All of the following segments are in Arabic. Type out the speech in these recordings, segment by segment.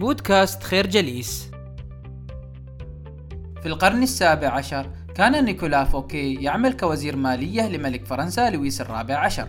بودكاست خير جليس. في القرن السابع عشر كان نيكولا فوكيه يعمل كوزير مالية لملك فرنسا لويس الرابع عشر.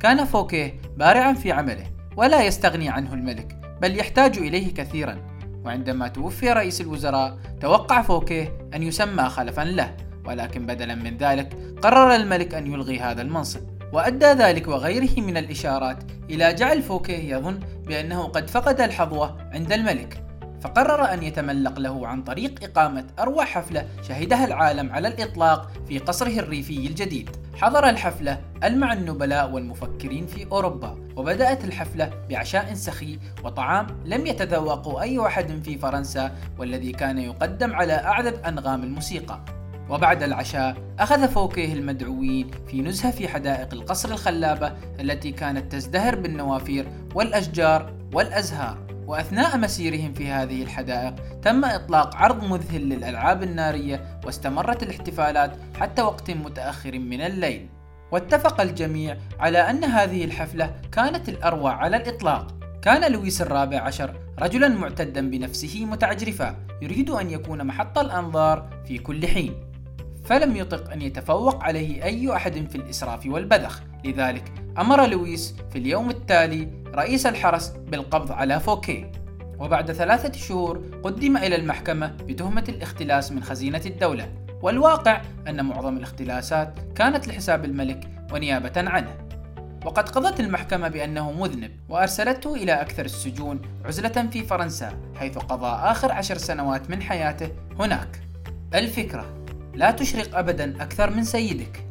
كان فوكيه بارعا في عمله ولا يستغني عنه الملك بل يحتاج إليه كثيرا. وعندما توفي رئيس الوزراء توقع فوكيه أن يسمى خلفا له ولكن بدلا من ذلك قرر الملك أن يلغي هذا المنصب. وأدى ذلك وغيره من الإشارات إلى جعل فوكيه يظن بأنه قد فقد الحظوة عند الملك فقرر أن يتملق له عن طريق إقامة أروع حفلة شهدها العالم على الإطلاق في قصره الريفي الجديد. حضر الحفلة ألمع النبلاء والمفكرين في أوروبا وبدأت الحفلة بعشاء سخي وطعام لم يتذوقه أي واحد في فرنسا والذي كان يقدم على أعذب أنغام الموسيقى. وبعد العشاء أخذ فوكيه المدعوين في نزهة في حدائق القصر الخلابة التي كانت تزدهر بالنوافير والأشجار والأزهار. وأثناء مسيرهم في هذه الحدائق تم إطلاق عرض مذهل للألعاب النارية واستمرت الاحتفالات حتى وقت متأخر من الليل. واتفق الجميع على أن هذه الحفلة كانت الأروع على الإطلاق. كان لويس الرابع عشر رجلا معتدا بنفسه متعجرفا يريد أن يكون محط الأنظار في كل حين. فلم يطق أن يتفوق عليه أي أحد في الإسراف والبذخ. لذلك أمر لويس في اليوم التالي رئيس الحرس بالقبض على فوكي وبعد ثلاثة شهور قدم إلى المحكمة بتهمة الاختلاس من خزينة الدولة. والواقع أن معظم الاختلاسات كانت لحساب الملك ونيابة عنه. وقد قضت المحكمة بأنه مذنب وأرسلته إلى أكثر السجون عزلة في فرنسا حيث قضى آخر عشر سنوات من حياته هناك. الفكرة لا تشرق أبدا أكثر من سيدك.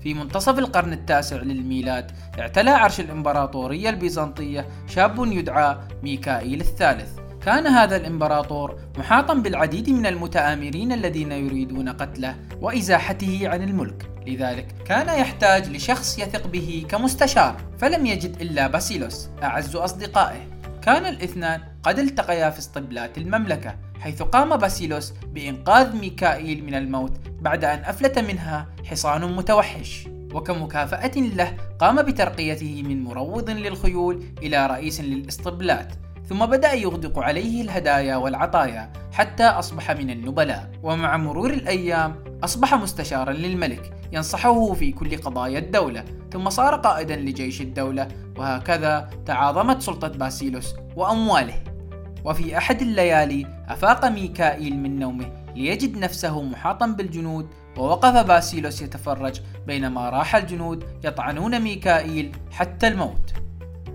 في منتصف القرن التاسع للميلاد اعتلى عرش الإمبراطورية البيزنطية شاب يدعى ميكائيل الثالث. كان هذا الإمبراطور محاطا بالعديد من المتآمرين الذين يريدون قتله وإزاحته عن الملك. لذلك كان يحتاج لشخص يثق به كمستشار فلم يجد إلا باسيلوس أعز أصدقائه. كان الإثنان قد التقيا في اسطبلات المملكة. حيث قام باسيلوس بإنقاذ ميكائيل من الموت بعد أن أفلت منها حصان متوحش. وكمكافأة له قام بترقيته من مروض للخيول إلى رئيس للإسطبلات ثم بدأ يغدق عليه الهدايا والعطايا حتى أصبح من النبلاء. ومع مرور الأيام أصبح مستشارا للملك ينصحه في كل قضايا الدولة ثم صار قائدا لجيش الدولة وهكذا تعاظمت سلطة باسيلوس وأمواله. وفي أحد الليالي أفاق ميكائيل من نومه ليجد نفسه محاطا بالجنود ووقف باسيلوس يتفرج بينما راح الجنود يطعنون ميكائيل حتى الموت.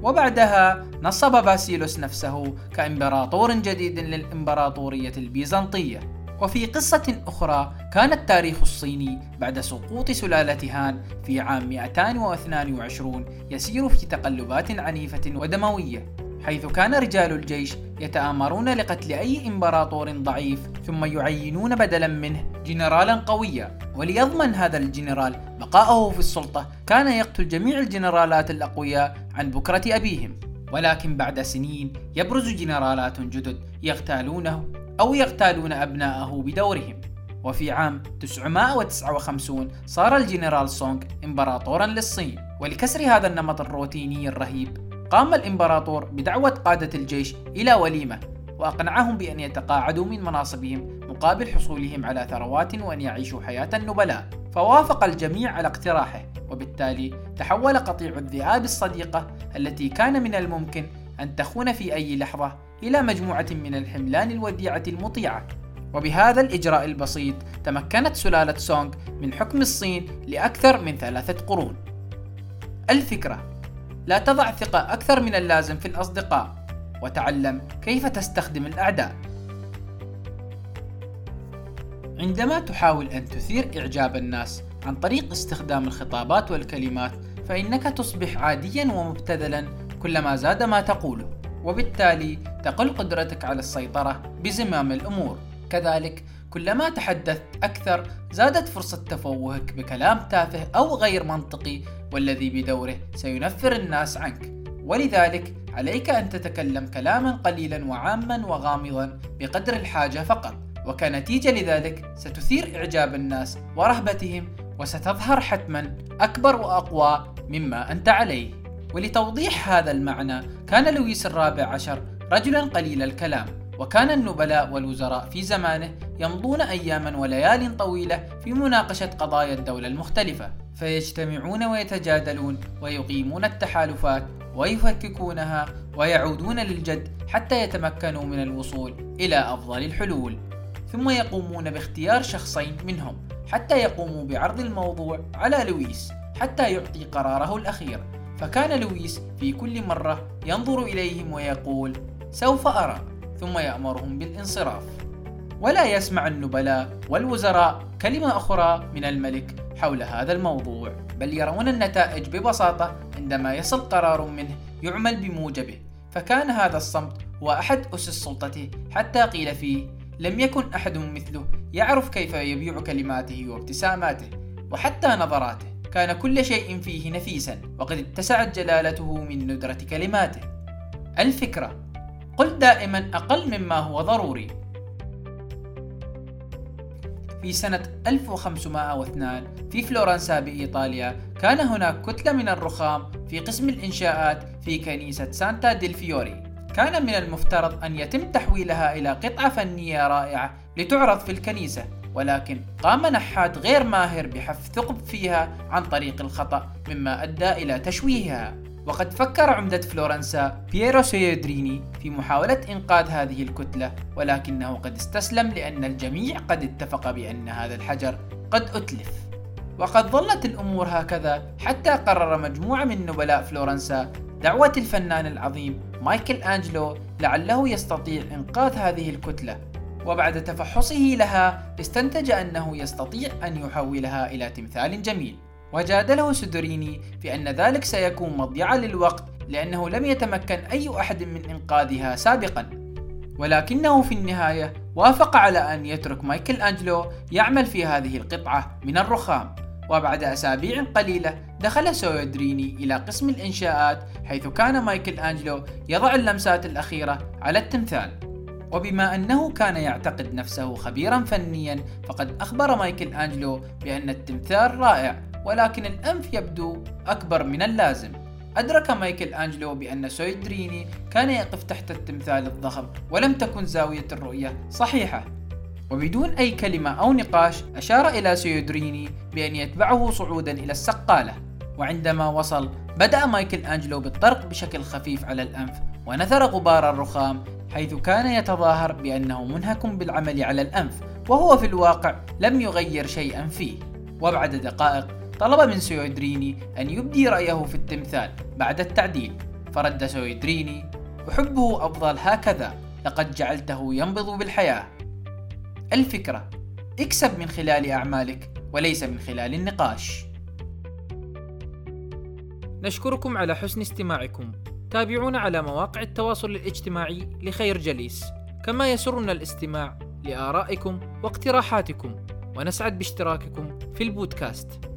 وبعدها نصب باسيلوس نفسه كإمبراطور جديد للإمبراطورية البيزنطية. وفي قصة أخرى كان التاريخ الصيني بعد سقوط سلالة هان في عام 222 يسير في تقلبات عنيفة ودموية. حيث كان رجال الجيش يتآمرون لقتل أي إمبراطور ضعيف ثم يعينون بدلا منه جنرالا قويا. وليضمن هذا الجنرال بقاءه في السلطة كان يقتل جميع الجنرالات الأقوياء عن بكرة أبيهم. ولكن بعد سنين يبرز جنرالات جدد يغتالونه أو يغتالون أبناءه بدورهم. وفي عام 959 صار الجنرال سونغ إمبراطورا للصين. ولكسر هذا النمط الروتيني الرهيب قام الإمبراطور بدعوة قادة الجيش إلى وليمة وأقنعهم بأن يتقاعدوا من مناصبهم مقابل حصولهم على ثروات وأن يعيشوا حياة النبلاء. فوافق الجميع على اقتراحه وبالتالي تحول قطيع الذئاب الصديقة التي كان من الممكن أن تخون في أي لحظة إلى مجموعة من الحملان الوديعة المطيعة. وبهذا الإجراء البسيط تمكنت سلالة سونغ من حكم الصين لأكثر من ثلاثة قرون. الفكرة لا تضع ثقة أكثر من اللازم في الأصدقاء. وتعلم كيف تستخدم الأعداء. عندما تحاول أن تثير إعجاب الناس عن طريق استخدام الخطابات والكلمات فإنك تصبح عاديا ومبتذلا كلما زاد ما تقوله. وبالتالي تقل قدرتك على السيطرة بزمام الأمور. كذلك كلما تحدثت أكثر زادت فرصة تفوهك بكلام تافه أو غير منطقي والذي بدوره سينفر الناس عنك. ولذلك عليك أن تتكلم كلاما قليلا وعاما وغامضا بقدر الحاجة فقط. وكنتيجة لذلك ستثير إعجاب الناس ورهبتهم وستظهر حتما أكبر وأقوى مما أنت عليه. ولتوضيح هذا المعنى كان لويس الرابع عشر رجلا قليل الكلام. وكان النبلاء والوزراء في زمانه يمضون اياما وليال طويلة في مناقشة قضايا الدولة المختلفة. فيجتمعون ويتجادلون ويقيمون التحالفات ويفككونها ويعودون للجد حتى يتمكنوا من الوصول إلى أفضل الحلول. ثم يقومون باختيار شخصين منهم حتى يقوموا بعرض الموضوع على لويس حتى يعطي قراره الأخير. فكان لويس في كل مرة ينظر إليهم ويقول سوف أرى. ثم يأمرهم بالانصراف. ولا يسمع النبلاء والوزراء كلمة أخرى من الملك حول هذا الموضوع بل يرون النتائج ببساطة عندما يصل قرار منه يعمل بموجبه. فكان هذا الصمت هو أحد أسس سلطته حتى قيل فيه لم يكن أحد مثله يعرف كيف يبيع كلماته وابتساماته وحتى نظراته. كان كل شيء فيه نفيسا وقد اتسعت جلالته من ندرة كلماته. الفكرة قل دائما أقل مما هو ضروري. في سنة 1502 في فلورنسا بإيطاليا كان هناك كتلة من الرخام في قسم الإنشاءات في كنيسة سانتا ديل فيوري. كان من المفترض أن يتم تحويلها إلى قطعة فنية رائعة لتعرض في الكنيسة ولكن قام نحات غير ماهر بحف ثقب فيها عن طريق الخطأ مما أدى إلى تشويهها. وقد فكر عمدة فلورنسا بييرو سوديريني في محاولة إنقاذ هذه الكتلة ولكنه قد استسلم لأن الجميع قد اتفق بأن هذا الحجر قد أتلف. وقد ظلت الأمور هكذا حتى قرر مجموعة من نبلاء فلورنسا دعوة الفنان العظيم مايكل أنجلو لعله يستطيع إنقاذ هذه الكتلة. وبعد تفحصه لها استنتج أنه يستطيع أن يحولها إلى تمثال جميل. وجادله سدريني في أن ذلك سيكون مضيعة للوقت لأنه لم يتمكن أي أحد من إنقاذها سابقا. ولكنه في النهاية وافق على أن يترك مايكل أنجلو يعمل في هذه القطعة من الرخام. وبعد أسابيع قليلة دخل سوديريني إلى قسم الإنشاءات حيث كان مايكل أنجلو يضع اللمسات الأخيرة على التمثال. وبما أنه كان يعتقد نفسه خبيرا فنيا فقد أخبر مايكل أنجلو بأن التمثال رائع. ولكن الأنف يبدو أكبر من اللازم. أدرك مايكل أنجلو بأن سوديريني كان يقف تحت التمثال الضخم ولم تكن زاوية الرؤية صحيحة. وبدون أي كلمة أو نقاش أشار إلى سوديريني بأن يتبعه صعودا إلى السقالة. وعندما وصل بدأ مايكل أنجلو بالطرق بشكل خفيف على الأنف ونثر غبار الرخام حيث كان يتظاهر بأنه منهك بالعمل على الأنف وهو في الواقع لم يغير شيئا فيه. وبعد دقائق طلب من سوديريني أن يبدي رأيه في التمثال بعد التعديل. فرد سوديريني أحبه أفضل هكذا لقد جعلته ينبض بالحياة. الفكرة اكسب من خلال أعمالك وليس من خلال النقاش. نشكركم على حسن استماعكم. تابعونا على مواقع التواصل الاجتماعي لخير جليس. كما يسرنا الاستماع لآرائكم واقتراحاتكم. ونسعد باشتراككم في البودكاست.